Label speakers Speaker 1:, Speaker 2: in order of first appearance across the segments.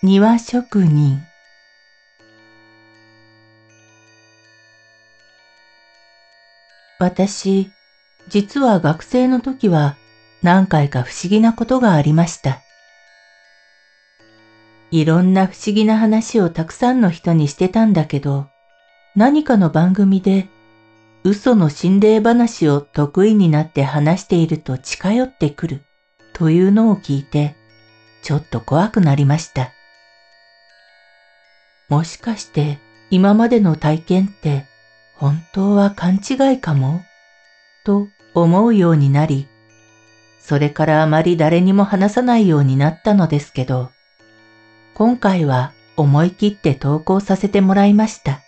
Speaker 1: 庭職人私、実は学生の時は何回か不思議なことがありました。いろんな不思議な話をたくさんの人にしてたんだけど、何かの番組で嘘の心霊話を得意になって話していると近寄ってくるというのを聞いて、ちょっと怖くなりました。もしかして今までの体験って本当は勘違いかも？と思うようになり、それからあまり誰にも話さないようになったのですけど、今回は思い切って投稿させてもらいました。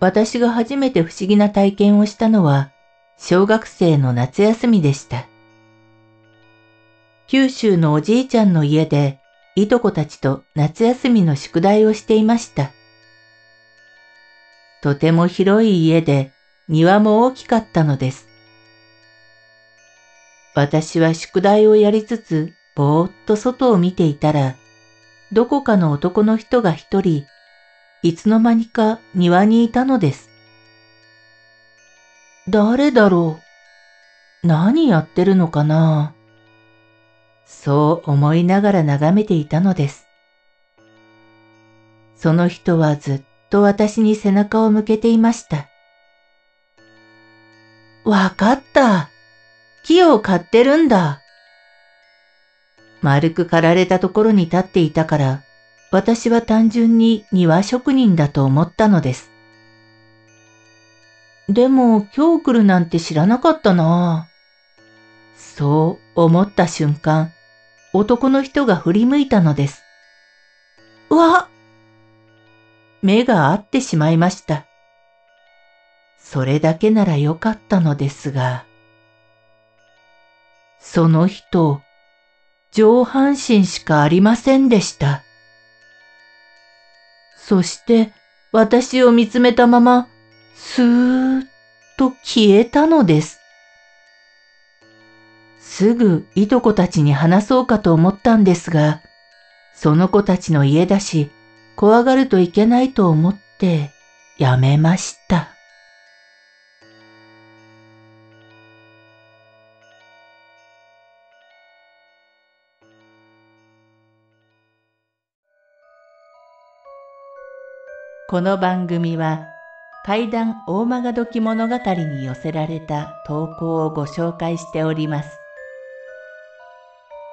Speaker 1: 私が初めて不思議な体験をしたのは小学生の夏休みでした。九州のおじいちゃんの家でいとこたちと夏休みの宿題をしていました。とても広い家で庭も大きかったのです。私は宿題をやりつつぼーっと外を見ていたら、どこかの男の人が一人、いつの間にか庭にいたのです。誰だろう何やってるのかなそう思いながら眺めていたのです。その人はずっと私に背中を向けていました。わかった。木を買ってるんだ。丸く刈られたところに立っていたから、私は単純に庭職人だと思ったのです。でも今日来るなんて知らなかったなそう思った瞬間、男の人が振り向いたのです。うわ目が合ってしまいました。それだけならよかったのですが、その人、上半身しかありませんでした。そして私を見つめたまま、スーッと消えたのです。すぐいとこたちに話そうかと思ったんですが、その子たちの家だし、怖がるといけないと思ってやめました。この番組は怪談大曲どき物語に寄せられた投稿をご紹介しております。